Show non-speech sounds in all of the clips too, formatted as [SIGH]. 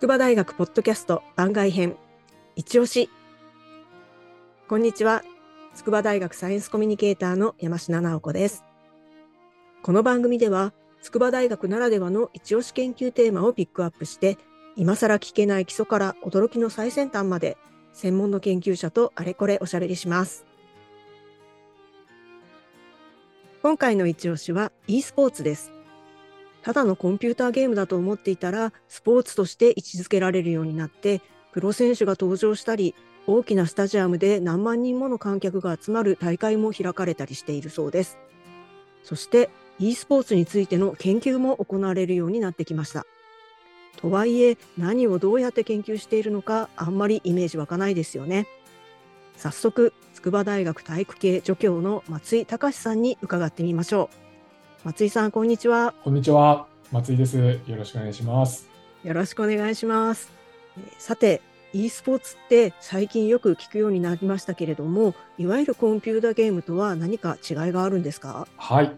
筑波大学ポッドキャスト番外編。一押し。こんにちは。筑波大学サイエンスコミュニケーターの山科直子です。この番組では筑波大学ならではの一押し研究テーマをピックアップして今更聞けない基礎から驚きの最先端まで専門の研究者とあれこれおしゃべりします。今回の一押しは e スポーツです。ただのコンピューターゲームだと思っていたらスポーツとして位置づけられるようになってプロ選手が登場したり大きなスタジアムで何万人もの観客が集まる大会も開かれたりしているそうです。そして e スポーツについての研究も行われるようになってきました。とはいえ何をどうやって研究しているのかあんまりイメージ湧かないですよね。早速筑波大学体育系助教の松井隆さんに伺ってみましょう。松井さん、こんにちは。こんにちは。松井です。よろしくお願いします。よろしくお願いします。さて、e スポーツって最近よく聞くようになりましたけれども、いわゆるコンピューターゲームとは何か違いがあるんですか？はい。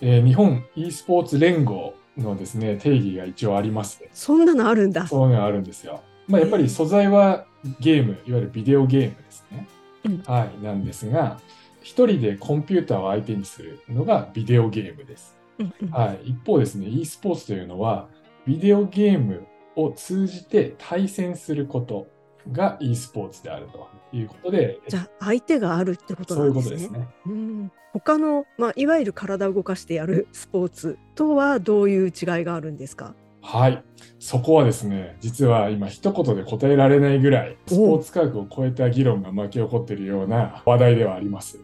えー、日本 e スポーツ連合のですね、定義が一応あります、そんなのあるんだ。そういうのあるんですよ。まあ、やっぱり素材はゲーム、いわゆるビデオゲームですね。うん、はい、なんですが、一人でコンピューターを相手にするのがビデオゲームです。はい、一方ですね、e スポーツというのは、ビデオゲームを通じて対戦することが e スポーツであるということで。じゃあ、相手があるってことなんですね。そういうことですね。うん他の、まあ、いわゆる体を動かしてやるスポーツとはどういう違いがあるんですか？はい。そこはですね、実は今一言で答えられないぐらい、スポーツ科学を超えた議論が巻き起こっているような話題ではあります。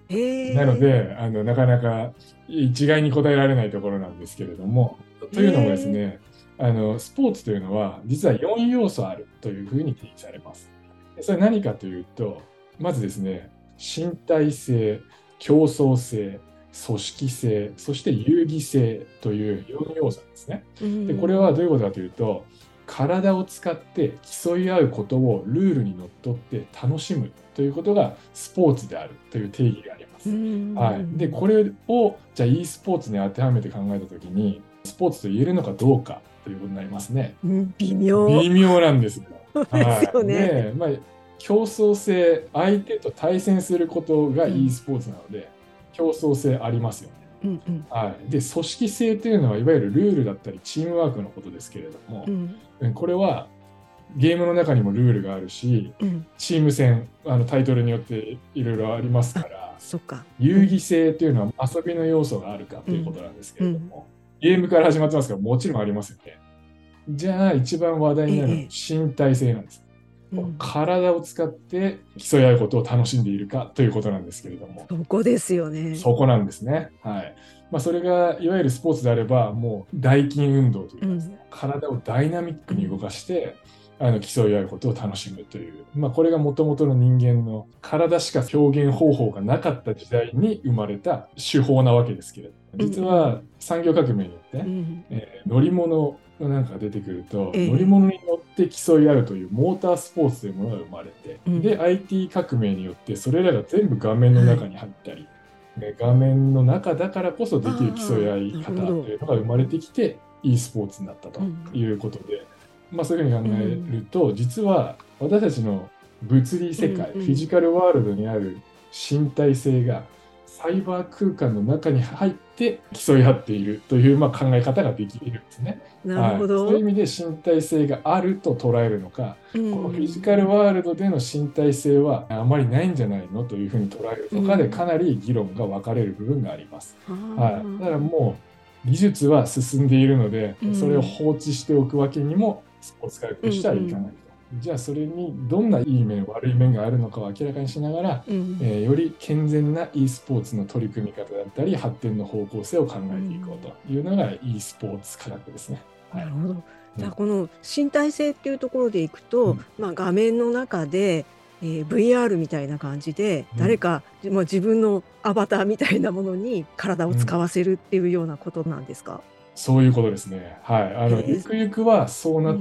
なのであの、なかなか一概に答えられないところなんですけれども、というのもですね、あのスポーツというのは実は4要素あるというふうに定義されます。それは何かというと、まずですね、身体性、競争性、組織性、そして遊戯性という4要素ですね。でこれはどういうことかというと、体を使って競い合うことをルールにのっとって楽しむということがスポーツであるという定義があります。はい、でこれをじゃあ e スポーツに当てはめて考えた時にスポーツと言えるのかどうかということになりますね。微妙微妙なんですよ。[LAUGHS] ですよね。はい、まあ、競争性相手と対戦することが e スポーツなので、競争性ありますよね。うんうん、はい、で組織性というのはいわゆるルールだったりチームワークのことですけれども、うん、これはゲームの中にもルールがあるし、うん、チーム戦あのタイトルによっていろいろありますからそっか。遊戯性というのは遊びの要素があるかということなんですけれども、ゲームから始まってますからもちろんありますよね。じゃあ一番話題になるのは身体性なんです。体を使って競い合うことを楽しんでいるかということなんですけれども。そこですよね。そこなんですね。はい。まあ、それがいわゆるスポーツであれば、もう大筋運動というかですね、うん、体をダイナミックに動かして、あの競い合うことを楽しむという、まあ、これがもともとの人間の体しか表現方法がなかった時代に生まれた手法なわけですけれど実は産業革命によって、うん、えー、乗り物なんか出てくると、えー、乗り物に乗って競い合うというモータースポーツというものが生まれて、うん、で IT 革命によってそれらが全部画面の中に入ったり、はい、画面の中だからこそできる競い合い方というのが生まれてきて e スポーツになったということで、うん、まあ、そういうふうに考えると、うん、実は私たちの物理世界、フィジカルワールドにある身体性がサイバー空間の中に入って競い合っているというまあ考え方ができるんですね。なるほど、はい、そういう意味で身体性があると捉えるのか、うん、このフィジカルワールドでの身体性はあまりないんじゃないのというふうに捉えるのかでかなり議論が分かれる部分があります。うん、はい、だからもう技術は進んでいるので、それを放置しておくわけにもスポーツ科学としてはいかない。うんじゃあそれにどんないい面悪い面があるのかを明らかにしながら、うん、えー、より健全な e スポーツの取り組み方だったり発展の方向性を考えていこうというのが e スポーツ科学ですね。なるほど。じゃあこの身体性っていうところでいくと、うん、まあ、画面の中で、えー、VR みたいな感じで誰か、うん、まあ、自分のアバターみたいなものに体を使わせるっていうようなことなんですか、そういうことですね。はい。あの、えー、ゆくゆくはそうなって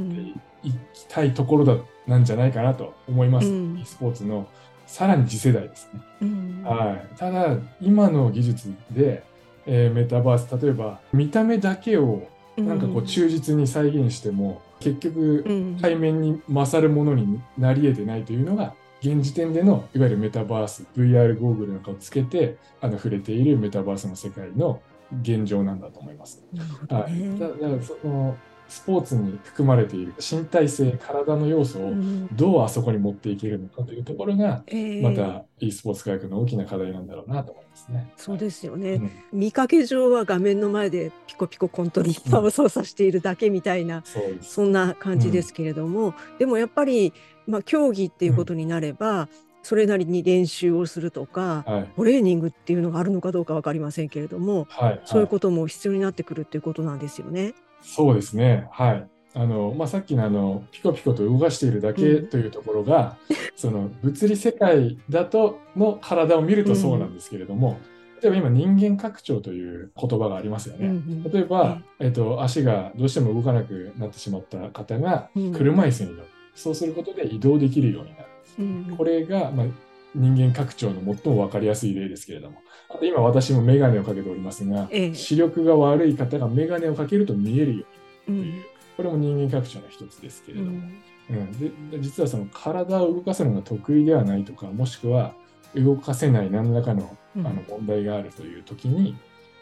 いきたいところだなんじゃないかなと思います。うん、e スポーツのさらに次世代ですね。うん、はい。ただ、今の技術で、えー、メタバース、例えば見た目だけをなんかこう忠実に再現しても結局うん対面に勝るものになり得てないというのが現時点でのいわゆるメタバース VR ゴーグルなんかをつけてあの触れているメタバースの世界の現状なんだと思います。はい、ねだだからそのスポーツに含まれている身体性体の要素をうん。どうあそこに持っていけるのかというところがえーまた e スポーツ科学の大きな課題なんだろうなと思いますね。そうですよね、うん。見かけ上は画面の前でピコピココントローラーを操作しているだけみたいな、そうです。そんな感じですけれども、でもやっぱり、まあ、競技っていうことになれば、それなりに練習をするとか、はい。トレーニングっていうのがあるのかどうか分かりませんけれども、はい。そういうはいことも必要になってくるっていうことなんですよね。そうですね。はい。あの、まあ、さっきのあの、ピコピコと動かしているだけうんというところが、[LAUGHS] その物理世界だとの体を見るとそうなんですけれども、例えば今人間拡張という言葉がありますよね。うんうん例えば、えっと、足がどうしても動かなくなってしまった方がうん車椅子に乗る。そうすることで移動できるようになる。うん。これが、まあ、人間拡張の最も分かりやすい例ですけれども、あと今私もメガネをかけておりますが、ええ。視力が悪い方がメガネをかけると見えるようにうという、これも人間拡張の一つですけれども、ん。うん。でで実はその体を動かすのが得意ではないとか、もしくは動かせない何らかのうん。あの問題があるという時に、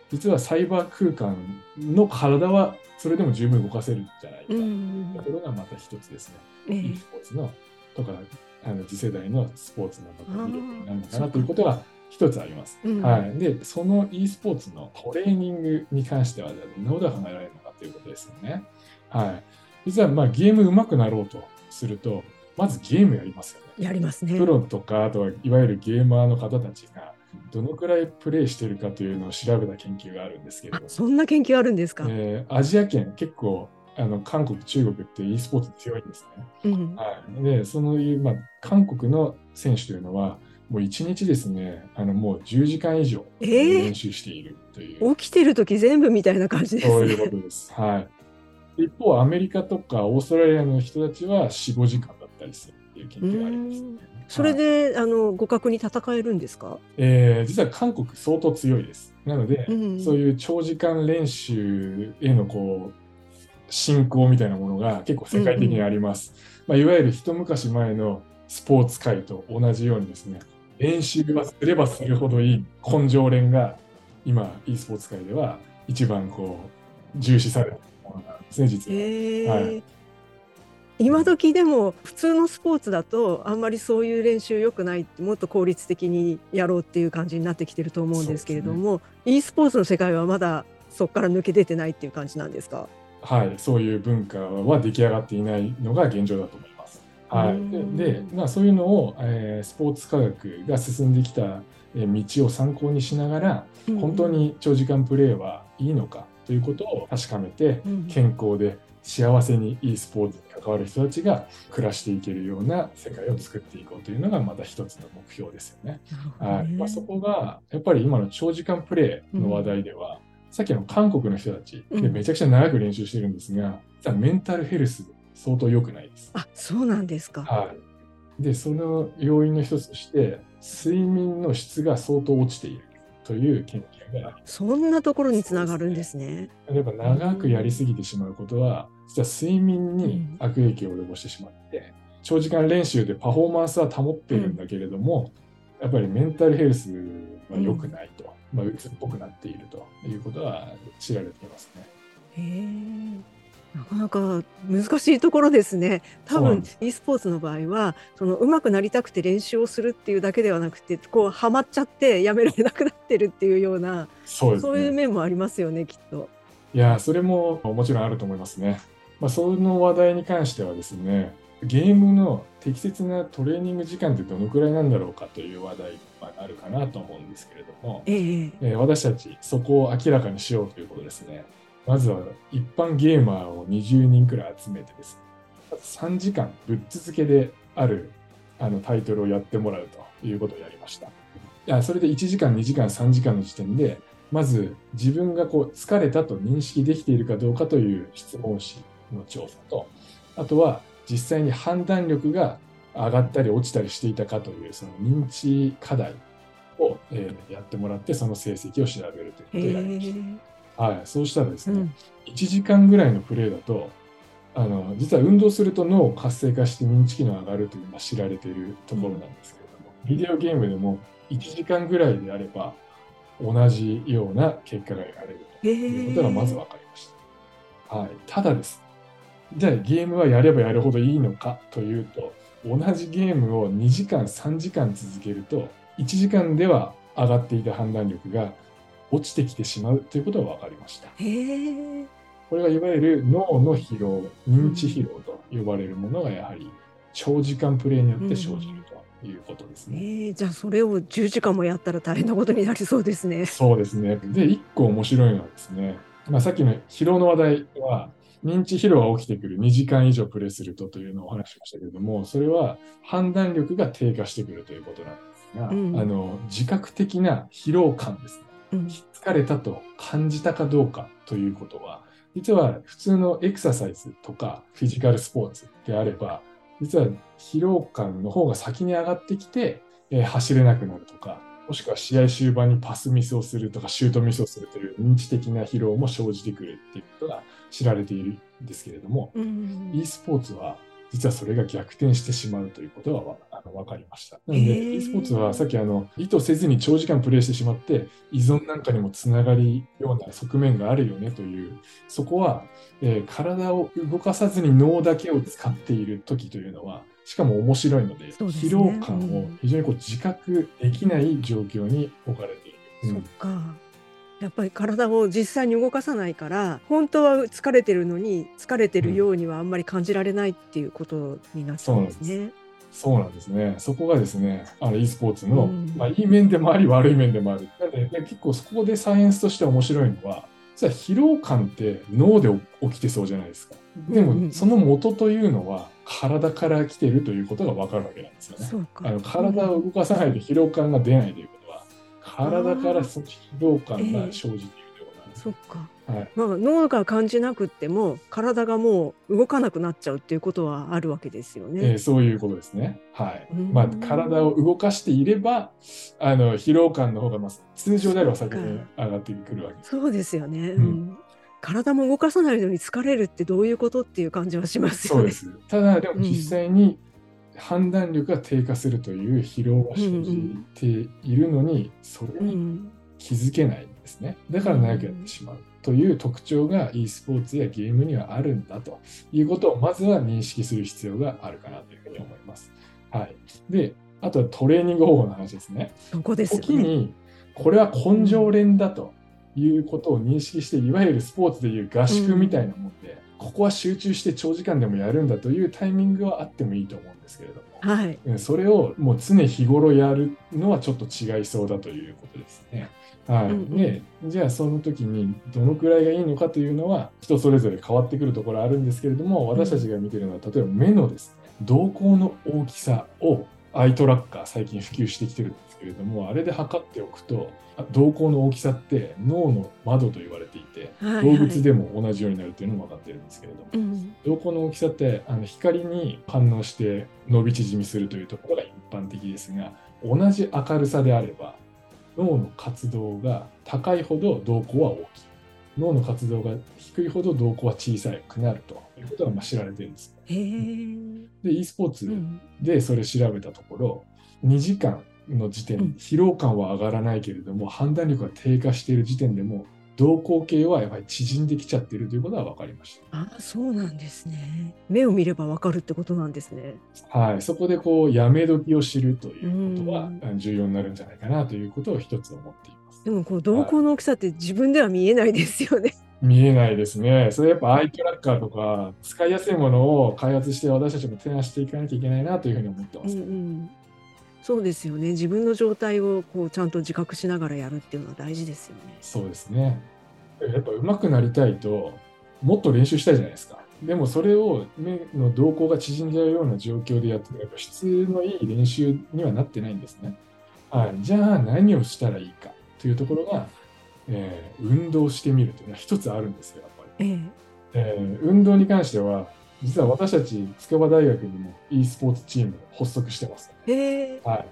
実はサイバー空間の体はそれでも十分動かせるんじゃないか。とういうん。ところがまた一つですね。ええ。e スポーツのとかあの次世代のスポーツの魅力になるのかなということが一つあります。うんはい、で、その e スポーツのトレーニングに関しては、どんなことが考えられるのかということですよね。はい、実はまあゲーム上手くなろうとすると、まずゲームやりますよね。やりますね。プロとか、あとはいわゆるゲーマーの方たちが、どのくらいプレイしてるかというのを調べた研究があるんですけれどそんな研究あるんですか？えーアジア圏、結構あの韓国、中国って e スポーツ強いんですね。うんはい、で、そのいう、まあ、韓国の選手というのは、もう1日ですね、あのもう10時間以上えー？練習しているという、起きてる時全部みたいな感じですそういうこね。とです。はい、一方、アメリカとかオーストラリアの人たちは4、5時間だったりするっていう研究があります、ね。それはいで、あの互角に戦えるんですか？えー実は韓国相当強いです。なので、うんそういう長時間練習へのこう進行みたいなものが結構世界的にあります。まあ、いわゆる一昔前のスポーツ界と同じようにですね、練習はすればするほどいい根性練が今 e スポーツ界では一番こう重視されているものなんですね、実は。へえはい今時でも普通のスポーツだとあんまりそういう練習良くないってもっと効率的にやろうっていう感じになってきてると思うんですけれども、e スポーツの世界はまだそこから抜け出てないっていう感じなんですか？はい、そういう文化は出来上がっていないのが現状だと思います。はうん。い、でで、まあ、そういうのを、えースポーツ科学が進んできたえー道を参考にしながら、本当に長時間プレーはいいのかということを確かめて、うん健康で幸せに e スポーツに関わる人たちが暮らしていけるような世界を作っていこうというのがまた一つの目標ですよね。はい。まあ、そこがやっぱり今の長時間プレーの話題では、さっきの韓国の人たちでうんめちゃくちゃ長く練習してるんですが、実はメンタルヘルス相当良くないです。あそうなんですか。はい、でその要因の一つとして睡眠の質が相当落ちているという研究がありそんなところにつながるんですね。例えば長くやりすぎてしまうことは実は睡眠に悪影響を及ぼしてしまって長時間練習でパフォーマンスは保ってるんだけれども、やっぱりメンタルヘルスは良くないと、まあ、うつっぽくなっているということは知られていますね。へえ。なかなか難しいところですね。多分 e スポーツの場合はその上手くなりたくて練習をするっていうだけではなくてこうハマっちゃってやめられなくなってるっていうようなそうですそういうね。面もありますよねきっと。いや、それももちろんあると思いますね。まあ、その話題に関してはですね、ゲームの適切なトレーニング時間ってどのくらいなんだろうかという話題があるかなと思うんですけれども、えええー私たちそこを明らかにしようということですね。まずは一般ゲーマーを20人くらい集めてですね、まず3時間ぶっ続けであるあのタイトルをやってもらうということをやりました。いやそれで1時間、2時間、3時間の時点で、まず自分がこう疲れたと認識できているかどうかという質問紙の調査と、あとは実際に判断力が上がったり落ちたりしていたかというその認知課題を、えーやってもらってその成績を調べるということをやりました。はい、そうしたらですね、うん、1時間ぐらいのプレーだと、あの実は運動すると脳を活性化して認知機能が上がるというのが知られているところなんですけれども、うん、ビデオゲームでも1時間ぐらいであれば同じような結果が得られるということがまず分かりました。はい、ただです。じゃあゲームはやればやるほどいいのかというと、同じゲームを2時間、3時間続けると、1時間では上がっていた判断力が落ちてきてしまうということが分かりました。これがいわゆる脳の疲労、認知疲労と呼ばれるものがやはり長時間プレイによって生じるということですね。うん、えー、じゃあそれを10時間もやったら大変なことになりそうですね。そうですね。で、1個面白いのはですね、まあ、さっきの疲労の話題は、認知疲労が起きてくる2時間以上プレイするとというのをお話しましたけれども、それは判断力が低下してくるということなんですが、うん、あの自覚的な疲労感ですね、うん、疲れたと感じたかどうかということは、実は普通のエクササイズとかフィジカルスポーツであれば、実は疲労感の方が先に上がってきて、えー、走れなくなるとか、もしくは試合終盤にパスミスをするとかシュートミスをするという認知的な疲労も生じてくるっていうことが知られているんですけれども、うん、e スポーツは実はそれが逆転してしまうということがあの分かりました。なので、e スポーツはさっきあの意図せずに長時間プレイしてしまって依存なんかにもつながりような側面があるよねというそこは、えー、体を動かさずに脳だけを使っている時というのはしかも面白いので、でね、疲労感を非常にこう自覚できない状況に置かれている。うん、そっかやっぱり体を実際に動かさないから本当は疲れてるのに疲れてるようにはあんまり感じられないっていうことになっちゃうんですね。そうなんですね。そこがですね、あの e スポーツの、うん、まあ、いい面でもあり悪い面でもある。なので、結構そこでサイエンスとして面白いのは、実は疲労感って脳で起きてそうじゃないですか。でも、その元というのは体から来てるということが分かるわけなんですよね。あの体を動かさないと疲労感が出ないということは、体からその疲労感が生じているそっか。はい、まあ、脳が感じなくっても体がもう動かなくなっちゃうっていうことはあるわけですよね。えー、そういうことですね。はい。まあ、体を動かしていればあの疲労感の方がまあ通常であれば先に上がってくるわけです。そうですよね。うん、体も動かさないのに疲れるってどういうことっていう感じはしますよね。そうです。ただでも実際に判断力が低下するという疲労が生じているのに、それに気づけないんですね。だから長くやってしまう。という特徴が e スポーツやゲームにはあるんだということをまずは認識する必要があるかなというふうに思います。はい、で、あとはトレーニング方法の話ですね。そこです、ね、時にこれは根性練だということを認識して、いわゆるスポーツでいう合宿みたいなもんで、うん、ここは集中して長時間でもやるんだというタイミングはあってもいいと思うんですけれども、はい、それをもう常日頃やるのはちょっと違いそうだということですね。はい、うんうん、でじゃあその時にどのくらいがいいのかというのは人それぞれ変わってくるところあるんですけれども私たちが見てるのは例えば目のです。ね瞳孔の大きさをアイトラッカー最近普及してきてるんですけれどもあれで測っておくと瞳孔の大きさって脳の窓と言われていて、はいはい、動物でも同じようになるというのも分かってるんですけれども、うん、瞳孔の大きさってあの光に反応して伸び縮みするというところが一般的ですが同じ明るさであれば脳の活動が高いほど瞳孔は大きい。脳の活動が低いほど瞳孔は小さくなるということがまあ知られてるんです。で、e スポーツでそれ調べたところ、うん、2時間の時点、疲労感は上がらないけれども、判断力が低下している時点でも、瞳孔系はやっぱり縮んできちゃってるということは分かりました。あそうなんですね。目を見れば分かるってことなんですね。はい、そこでこうやめ時を知るということは重要になるんじゃないかなということを一つ思っています。でもこう瞳孔の大きさって自分では見えないですよね。見えないですね。それやっぱアイトラッカーとか使いやすいものを開発して私たちも提案していかなきゃいけないなというふうに思ってます。うんうんそうですよね。自分の状態をこうちゃんと自覚しながらやるっていうのは大事ですよね。そうですね。やっぱ上手くなりたいと、もっと練習したいじゃないですか。でもそれを目の動向が縮んじゃうような状況でやってやっぱ質のいい練習にはなってないんですね。はい、じゃあ何をしたらいいかというところが、えー、運動してみるというのは一つあるんですよ、やっぱり。ええー、運動に関しては、実は私たち筑波大学にも e スポーツチーム発足してます、ね。はい。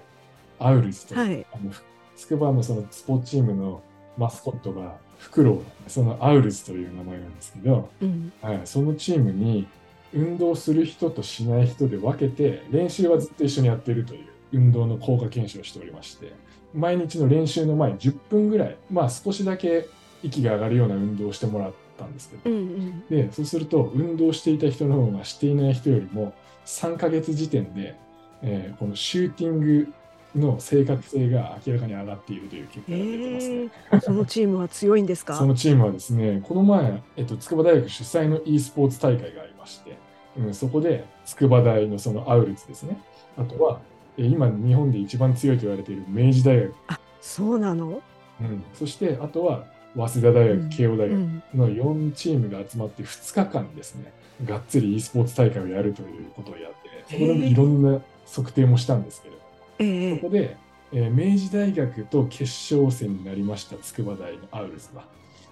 アウルスと、はい、あの筑波のそのスポーツチームのマスコットがフクロウそのアウルズという名前なんですけど、うんはい、そのチームに運動する人としない人で分けて練習はずっと一緒にやっているという運動の効果検証をしておりまして毎日の練習の前10分ぐらいまあ少しだけ息が上がるような運動をしてもらったんですけど、うんうん。でそうすると運動していた人の方がしていない人よりも3ヶ月時点で、えーこのシューティングの正確性が明らかに上がっているという結果へが出てますね。えそのチームは強いんですか？[LAUGHS] そのチームはですね、この前、えっと、筑波大学主催の e スポーツ大会がありまして、うん、そこで筑波大のそのアウルツですね、あとは、え今日本で一番強いと言われている明治大学、あそうなの、うん、そしてあとは早稲田大学、うん慶応大学うんの4チームが集まって2日間ですね、がっつり e スポーツ大会をやるということをやって、そこでもいろんな測定もしたんですけれど、ええ。そこで、えー明治大学と決勝戦になりました、筑波大のアウルスは。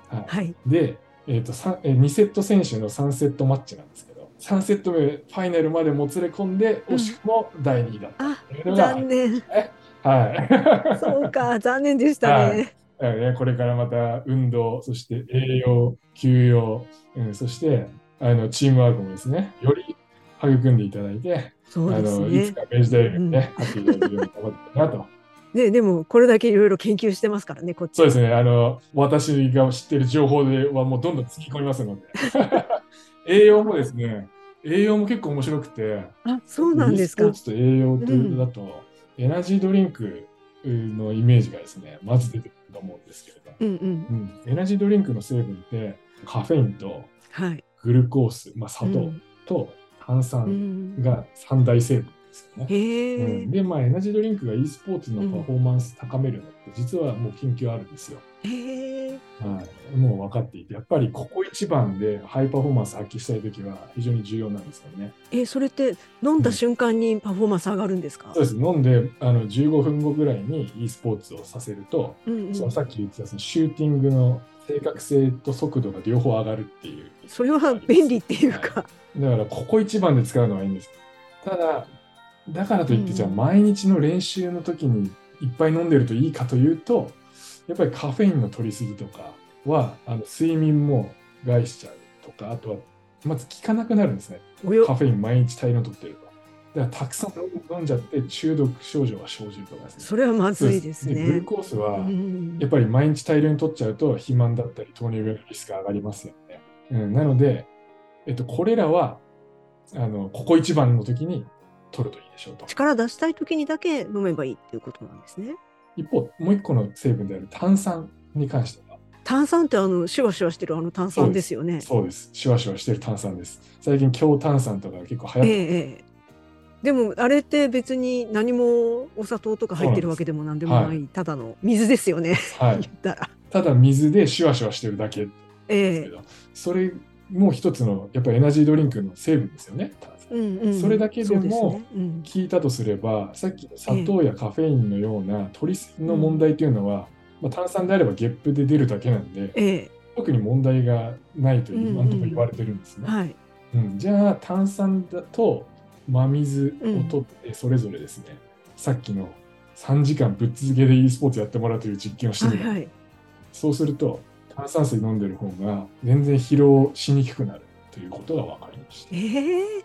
はい。はい。で、えーとさえー2セット選手の3セットマッチなんですけど、3セット目、ファイナルまでもつれ込んで、うん。惜しくも第2位だったうのが。残念。はい。[LAUGHS] そうか残念でしたね、だからね、これからまた運動、そして栄養、休養、うん、そしてあのチームワークもですね、より育んでいただいて、そうあですね。のいつか明治大学にね、勝っていただけるように頑張ってなと。[LAUGHS] ねでもこれだけいろいろ研究してますからねこっち。そうですね、あの私が知ってる情報ではもうどんどん突き込みますので。[LAUGHS] 栄養もですね、栄養も結構面白くて、あそうなんですか。e スポーツと栄養というだと、エナジードリンクのイメージがですね、まず出てくると思うんですけれど、うんうん。うん、エナジードリンクの成分ってカフェインとはい。グルコース、まあ、砂糖うん。と炭う酸ん。が三大成分ですよね。うん、で、まあ、エナジードリンクが e スポーツのパフォーマンス高めるのって、実はもう研究あるんですよ。へえはい、もう分かっていて、やっぱりここ一番でハイパフォーマンス発揮したいときは非常に重要なんですよね。えそれって飲んだ瞬間にパフォーマンス上がるんですか、そうです。飲んであの15分後ぐらいに e スポーツをさせると、うんうんそのさっき言ってたそのシューティングの正確性と速度が両方上がるっていう。それは便利っていうか、だからここ一番で使うのはいいんです。ただ、だからといって、うんじゃあ毎日の練習の時にいっぱい飲んでるといいかというと、やっぱりカフェインの取りすぎとかは、あの睡眠も害しちゃうとか、あとはまず効かなくなるんですね。カフェイン毎日大量に取ってると。だからたくさん飲んじゃって中毒症状が生じるとかですね。それはまずいですグルね。コースは、うんやっぱり毎日大量に取っちゃうと肥満だったり糖尿病のリスクが上がりますよね。うん、なので、えっと、これらはあのここ一番の時に取るといいでしょうと。力出したい時にだけ飲めばいいっていうことなんですね。一方、もう一個の成分である炭酸に関しては、炭酸ってあのシュワシュワしてるあの炭酸ですよね。そうです。シュワシュワしてる炭酸です。最近強炭酸とかが結構流行ってええええ。でもあれって別に何もお砂糖とか入ってるわけでもなんでもない、はただの水ですよね。はい [LAUGHS] 言ったら。ただ水でシュワシュワしてるだけですええけど、それも一つのやっぱりエナジードリンクの成分ですよね。うんうん。それだけでもそうすねうん聞いたとすれば、さっきの砂糖やカフェインのような取りすぎの問題というのは、まあ、炭酸であればゲップで出るだけなんで、ええ特に問題がないとうんうん今のところ言われてるんですね。はい。うんじゃあ、炭酸だと真水を取って、それぞれですね、さっきの3時間ぶっ続けで e スポーツやってもらうという実験をしてみた。はいはい。そうすると、炭酸水飲んでる方が全然疲労しにくくなるということが分かりました。ええ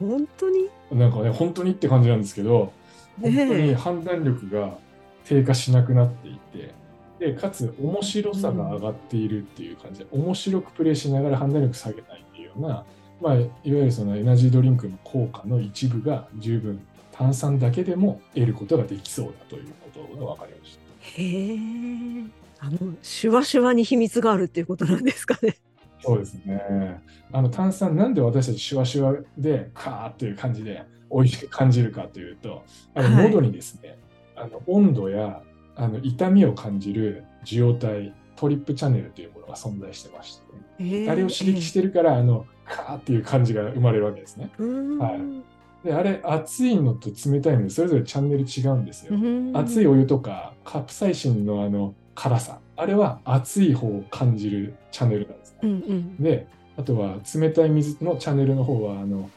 本当に？なんかね、本当にって感じなんですけど、本当に判断力が低下しなくなっていて、でかつ面白さが上がっているっていう感じで、面白くプレイしながら判断力下げないっていうような、まあ、いわゆるそのエナジードリンクの効果の一部が十分炭酸だけでも得ることができそうだということが分かりました。へえ。あのシュワシュワに秘密があるっていうことなんですかね。そうですね。あの炭酸、なんで私たちシュワシュワでカーっていう感じで美味しく感じるかというと、あのはい喉にですね、あの温度やあの痛みを感じる受容体、トリップチャンネルというものが存在してまして、ええあれを刺激してるから、あのカーっていう感じが生まれるわけですね。はいで、あれ、熱いのと冷たいので、それぞれチャンネル違うんですよ。うん熱いお湯とかカプサイシンのあの辛さ、あれは熱い方を感じるチャンネルなんですね。うんうん。で、あとは冷たい水のチャンネルの方は、あの、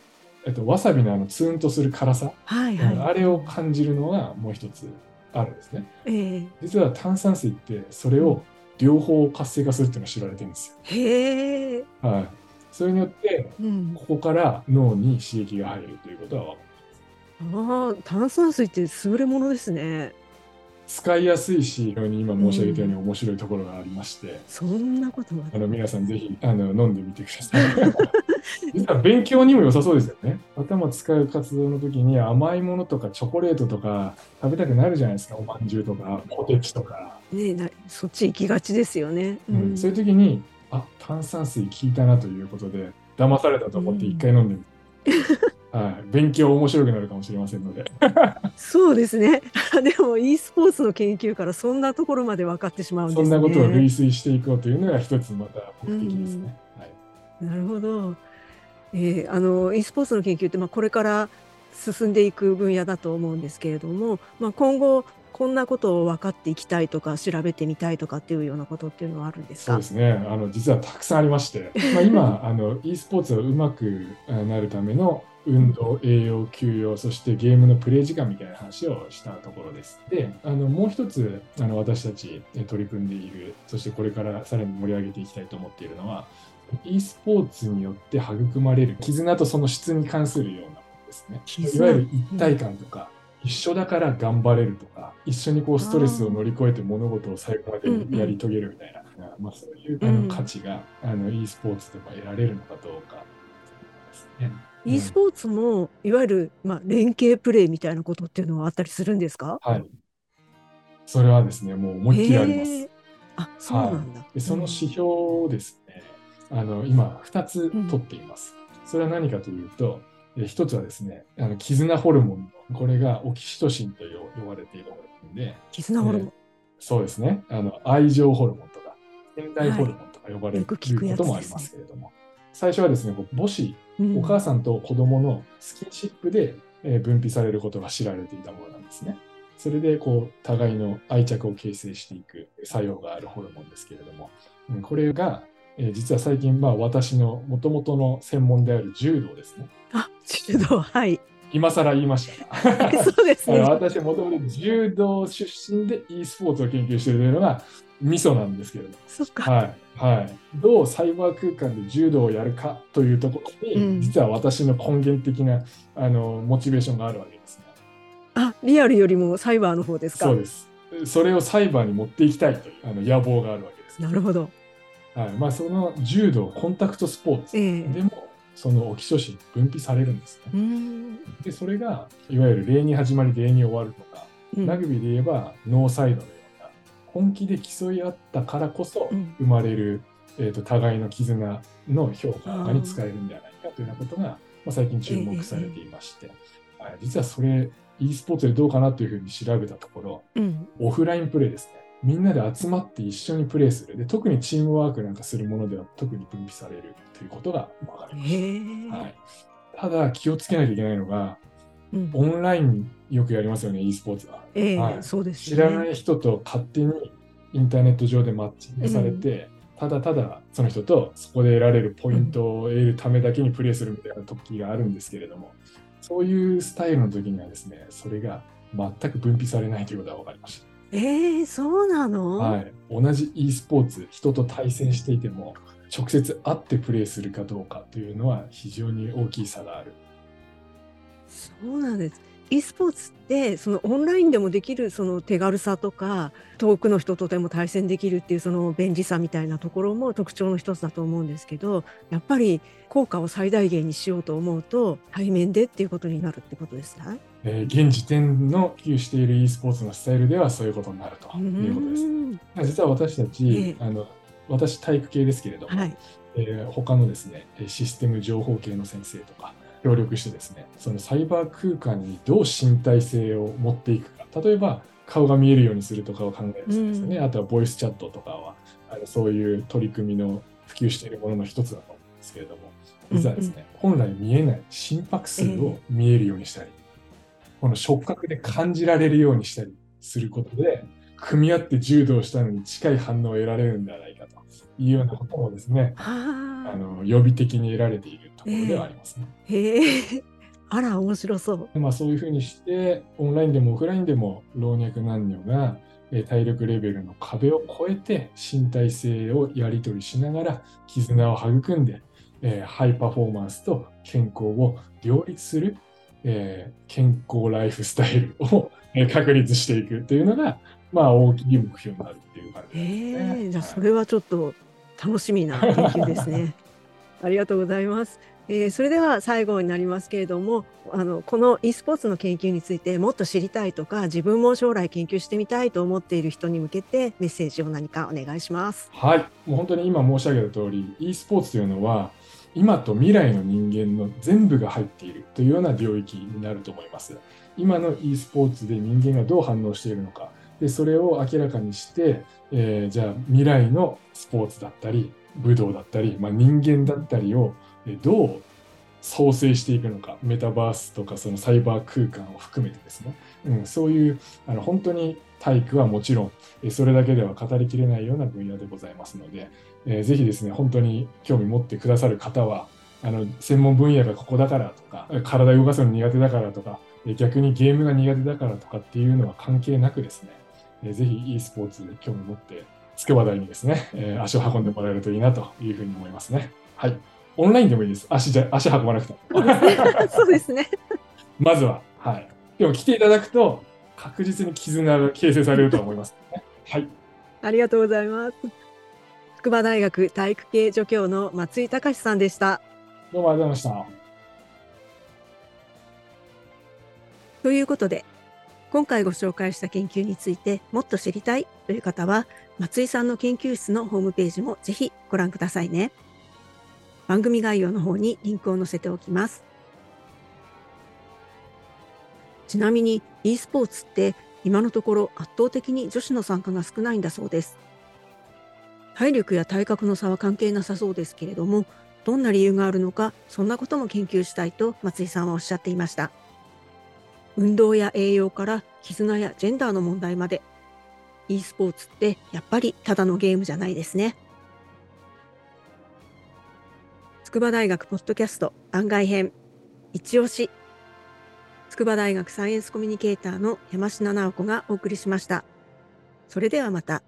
えっと、わさびのあのツーンとする辛さ、はいはうんあれを感じるのがもう一つあるんですね。い。ええ実は炭酸水ってそれを両方活性化するっていうのが知られてるんですよ。へえ。はい。それによって、うん。ここから脳に刺激が入るということは分かるああ、炭酸水って優れものですね。使いやすいし、非常に今申し上げたように面白いところがありまして、そんなこと。あの皆さんぜひあの飲んでみてください。[LAUGHS] 実は勉強にも良さそうですよね。頭使う活動の時に甘いものとかチョコレートとか食べたくなるじゃないですか。おまんじゅうとかポテチとか。ねえなそっち行きがちですよね。うんそういう時に、あ炭酸水効いたなということで、騙されたと思って一回飲んでみて。[LAUGHS] はい、勉強面白くなるかもしれませんので。そうですね。[LAUGHS] でも e スポーツの研究からそんなところまで分かってしまうんですね。そんなことを類推していこうというのが一つまた目的ですね。はいなるほど。えーあの e スポーツの研究ってまあこれから進んでいく分野だと思うんですけれども、まあ今後こんなことを分かっていきたいとか調べてみたいとかっていうようなことっていうのはあるんですか？そうで。すね。あの実はたくさんありまして、まあ、今あの e スポーツがうまくあなるための運動、栄養、休養、そしてゲームのプレイ時間みたいな話をしたところです。で、あのもう一つあの私たちえ取り組んでいる、そしてこれからさらに盛り上げていきたいと思っているのは、e スポーツによって育まれる絆とその質に関するようなものですね。絆？いわゆる一体感とか、一緒だから頑張れるとか、一緒にこうストレスを乗り越えて物事を最後までやり遂げるみたいな、まあ、そういうあうんの価値が、あの e スポーツでも得られるのかどうかですね。E スポーツもいわゆるまあ連携プレーみたいなことっていうのはあったりするんですか？はい。それはですね、もう思いっきりあります。あ、そうなんだ。でその指標をですね、あの今2つ取っています。それは何かというと、え1つはですね、あの絆ホルモン、これがオキシトシンと呼ばれているホルモンで、絆ホルモン。そうですね。あの愛情ホルモンとか、天体ホルモンとか呼ばれるよく聞くやつこともありますけれども、最初はですね、母子、うんお母さんと子供のスキンシップでえー分泌されることが知られていたものなんですね。それで、こう、互いの愛着を形成していく作用があるホルモンですけれども、うんこれが、えー実は最近、まあ、私の元々の専門である柔道ですね。あ、柔道、はい。今更言いましたが。[LAUGHS] そうですね。[LAUGHS] 私はもともと柔道出身で e スポーツを研究しているというのがミソなんですけれど。はいはい、どうサイバー空間で柔道をやるかというところに、うん実は私の根源的なあのモチベーションがあるわけですね。あ、リアルよりもサイバーの方ですか？そうです。それをサイバーに持っていきたいというあの野望があるわけです。なるほど。はいまあ、その柔道コンタクトスポーツええでも、そのオキシトシン分泌されるんですね。でそれがいわゆる礼に始まり礼に終わるとか、うんラグビーで言えばノーサイドのような本気で競い合ったからこそうん。生まれる、えー、と互いの絆の評価に使えるんではないかというようなことが、まあ、最近注目されていまして、はい実はそれ e スポーツでどうかなというふうに調べたところうん。オフラインプレイですね。みんなで集まって一緒にプレイする。で特にチームワークなんかするものでは特に分泌されるということが分かりまし。た、はい、ただ気をつけないといけないのがうんオンラインよくやりますよね e スポーツは。ええはいそうです知らない人と勝手にインターネット上でマッチングされて、ただただその人とそこで得られるポイントを得るためだけにプレイするみたいな時があるんですけれども、そういうスタイルの時にはですね、それが全く分泌されないということが分かりましええそうなの、た。はい、同じ e スポーツ、人と対戦していても、直接会ってプレイするかどうかというのは非常に大きい差がある。そうなんです。e スポーツってそのオンラインでもできるその手軽さとか遠くの人とでも対戦できるっていうその便利さみたいなところも特徴の一つだと思うんですけどやっぱり効果を最大限にしようと思うと対面でっていうことになるってことですね。えー現時点の普及している e スポーツのスタイルではそういうことになるとういうことです。ん実は私たち、ええあの私体育系ですけれども、はい。えー他のですねえーシステム情報系の先生とか協力してですねそのサイバー空間にどう身体性を持っていくか。例えば顔が見えるようにするとかを考えるんですよね、うん。あとはボイスチャットとかはあのそういう取り組みの普及しているものの一つだと思うんですけれども実はですね、本来見えない心拍数を見えるようにしたり、この触覚で感じられるようにしたりすることで組み合って柔道したのに近い反応を得られるんではないかというようなこともですねああの予備的に得られているところではありますね。え [LAUGHS] あら面白そう。まあ、そういうふうにしてオンラインでもオフラインでも老若男女が体力レベルの壁を越えて身体性をやり取りしながら絆を育んで、えハイパフォーマンスと健康を両立する、え健康ライフスタイルを確立していくというのが、まあ、大きい目標になるっていう感じですね。えー、じゃあそれはちょっと楽しみな研究ですね。[LAUGHS] ありがとうございます。えー、それでは最後になりますけれどもあのこの e スポーツの研究についてもっと知りたいとか自分も将来研究してみたいと思っている人に向けてメッセージを何かお願いします。はいもう本当に今申し上げた通り e スポーツというのは今と未来の人間の全部が入っているというような領域になると思います。今の e スポーツで人間がどう反応しているのかでそれを明らかにして、えー、じゃあ未来のスポーツだったり武道だったり、まあ、人間だったりをどう創生していくのかメタバースとかそのサイバー空間を含めてですね、うん、そういうあの本当に体育はもちろんそれだけでは語りきれないような分野でございますので、えー、ぜひですね本当に興味持ってくださる方はあの専門分野がここだからとか体動かすの苦手だからとか逆にゲームが苦手だからとかっていうのは関係なくですね、えー、ぜひ e スポーツで興味持って筑波大にですね、えー、足を運んでもらえるといいなというふうに思いますね。はい。オンラインでもいいです。足じゃ足運ばなくても。[LAUGHS] そうですね。まずは、はい。でも来ていただくと、確実に絆が形成されると思います、ね。はい。ありがとうございます。筑波大学体育系助教の松井隆さんでした。どうもありがとうございました。ということで、今回ご紹介した研究についてもっと知りたいという方は、松井さんの研究室のホームページもぜひご覧くださいね。番組概要の方にリンクを載せておきます。ちなみに e スポーツって今のところ圧倒的に女子の参加が少ないんだそうです。体力や体格の差は関係なさそうですけれども、どんな理由があるのか、そんなことも研究したいと松井さんはおっしゃっていました。運動や栄養から絆やジェンダーの問題まで、e スポーツってやっぱりただのゲームじゃないですね。筑波大学ポッドキャスト番外編一押し筑波大学サイエンスコミュニケーターの山科直子がお送りしました。それではまた。